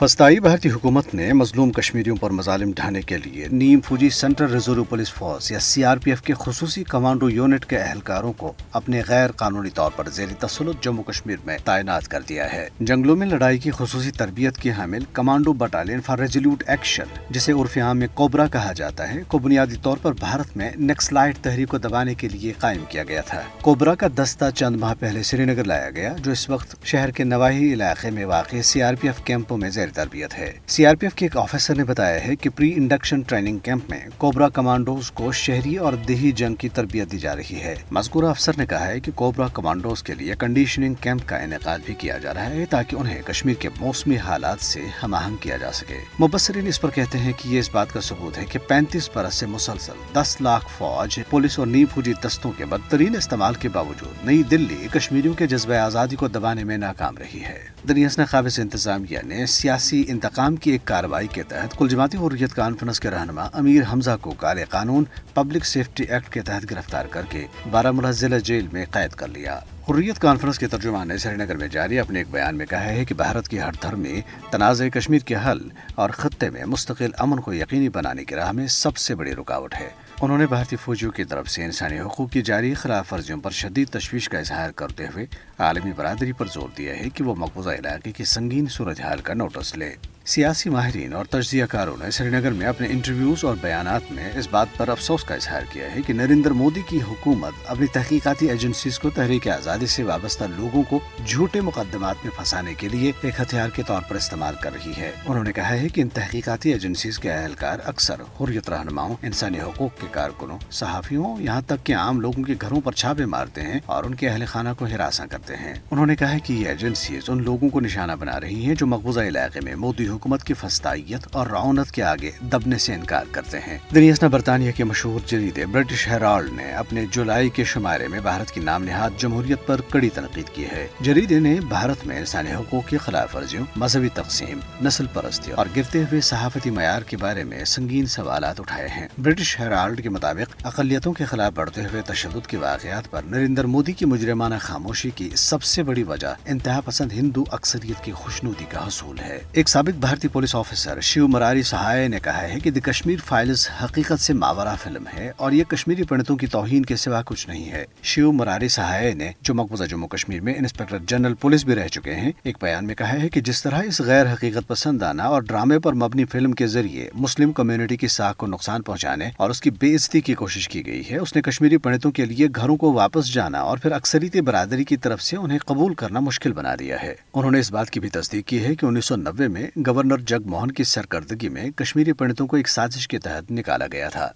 فسطائی بھارتی حکومت نے مظلوم کشمیریوں پر مظالم ڈھانے کے لیے نیم فوجی سینٹرل ریزرو پولیس فورس یا سی آر پی ایف کے خصوصی کمانڈو یونٹ کے اہلکاروں کو اپنے غیر قانونی طور پر زیر تسلط جموں کشمیر میں تعینات کر دیا ہے۔ جنگلوں میں لڑائی کی خصوصی تربیت کی حامل commando battalion for resolute action, جسے عرف عام میں کوبرا کہا جاتا ہے، کو بنیادی طور پر بھارت میں نیکسلائٹ تحریک کو دبانے کے لیے قائم کیا گیا تھا۔ کوبرا کا دستہ چند ماہ پہلے سری نگر لایا گیا، جو اس وقت شہر کے نواحی علاقے میں واقع سی آر پی ایف کیمپوں میں زیر تربیت ہے۔ سی آر پی ایف کے ایک آفیسر نے بتایا ہے کہ پری انڈکشن ٹریننگ کیمپ میں کوبرا کمانڈوز کو شہری اور دیہی جنگ کی تربیت دی جا رہی ہے۔ مذکورہ افسر نے کہا ہے کہ کوبرا کمانڈوز کے لیے کنڈیشننگ کیمپ کا انعقاد بھی کیا جا رہا ہے تاکہ انہیں کشمیر کے موسمی حالات سے ہم آہنگ کیا جا سکے۔ مبصرین اس پر کہتے ہیں کہ یہ اس بات کا ثبوت ہے کہ پینتیس برس سے مسلسل دس لاکھ فوج، پولیس اور نیم فوجی دستوں کے بدترین استعمال کے باوجود نئی دلی کشمیریوں کے جذبہ آزادی کو دبانے میں ناکام رہی ہے۔ دنیا قابض انتظامیہ نے سیاسی انتقام کی ایک کارروائی کے تحت کل جماعتی حریت کانفرنس کے رہنما امیر حمزہ کو کالے قانون پبلک سیفٹی ایکٹ کے تحت گرفتار کر کے بارہ ملہ ضلع جیل میں قید کر لیا۔ حریت کانفرنس کے ترجمان نے سری نگر میں جاری اپنے ایک بیان میں کہا ہے کہ بھارت کی ہر دھرم میں تنازع کشمیر کے حل اور خطے میں مستقل امن کو یقینی بنانے کی راہ میں سب سے بڑی رکاوٹ ہے۔ انہوں نے بھارتی فوجیوں کی طرف سے انسانی حقوق کی جاری خلاف ورزیوں پر شدید تشویش کا اظہار کرتے ہوئے عالمی برادری پر زور دیا ہے کہ وہ مقبوضہ علاقے کی سنگین صورتحال کا نوٹس لے۔ سیاسی ماہرین اور تجزیہ کاروں نے سری نگر میں اپنے انٹرویوز اور بیانات میں اس بات پر افسوس کا اظہار کیا ہے کہ نریندر مودی کی حکومت اپنی تحقیقاتی ایجنسیز کو تحریک آزادی سے وابستہ لوگوں کو جھوٹے مقدمات میں پھنسانے کے لیے ایک ہتھیار کے طور پر استعمال کر رہی ہے۔ انہوں نے کہا ہے کہ ان تحقیقاتی ایجنسیز کے اہلکار اکثر حریت رہنماؤں، انسانی حقوق کے کارکنوں، صحافیوں، یہاں تک کہ عام لوگوں کے گھروں پر چھاپے مارتے ہیں اور ان کے اہل خانہ کو ہراساں کرتے ہیں۔ انہوں نے کہا کہ یہ ایجنسیز ان لوگوں کو نشانہ بنا رہی ہیں جو مقبوضہ علاقے میں مودی حکومت کی فسطائیت اور رعونت کے آگے دبنے سے انکار کرتے ہیں۔ دنیا برطانیہ کے مشہور جریدے برٹش ہیرالڈ نے اپنے جولائی کے شمارے میں بھارت کی نام نہاد جمہوریت پر کڑی تنقید کی ہے۔ جریدے نے بھارت میں انسانی حقوق کی خلاف ورزیوں، مذہبی تقسیم، نسل پرستی اور گرتے ہوئے صحافتی معیار کے بارے میں سنگین سوالات اٹھائے ہیں۔ برٹش ہیرالڈ کے مطابق اقلیتوں کے خلاف بڑھتے ہوئے تشدد کے واقعات پر نریندر مودی کی مجرمانہ خاموشی کی سب سے بڑی وجہ انتہا پسند ہندو اکثریت کی خوشنودی کا حصول ہے۔ ایک سابق بھارتی پولیس آفیسر شیو مراری سہائے نے کہا ہے کہ دی کشمیر فائلز حقیقت سے ماورہ فلم ہے اور یہ کشمیری پنڈتوں کی توہین کے سوا کچھ نہیں ہے۔ شیو مراری سہائے نے جو مقبوضہ جموں کشمیر میں انسپیکٹر جنرل پولیس بھی رہ چکے ہیں، ایک بیان میں کہا ہے کہ جس طرح اس غیر حقیقت پسندانہ اور ڈرامے پر مبنی فلم کے ذریعے مسلم کمیونٹی کی ساکھ کو نقصان پہنچانے اور اس کی بے عزتی کی کوشش کی گئی ہے، اس نے کشمیری پنڈتوں کے لیے گھروں کو واپس جانا اور پھر اکثریتی برادری کی طرف سے انہیں قبول کرنا مشکل بنا دیا ہے۔ انہوں نے اس بات کی بھی تصدیق کی ہے کہ انیس سو نوے میں گورنر جگ موہن کی سرکردگی میں کشمیری پنڈتوں کو ایک سازش کے تحت نکالا گیا تھا۔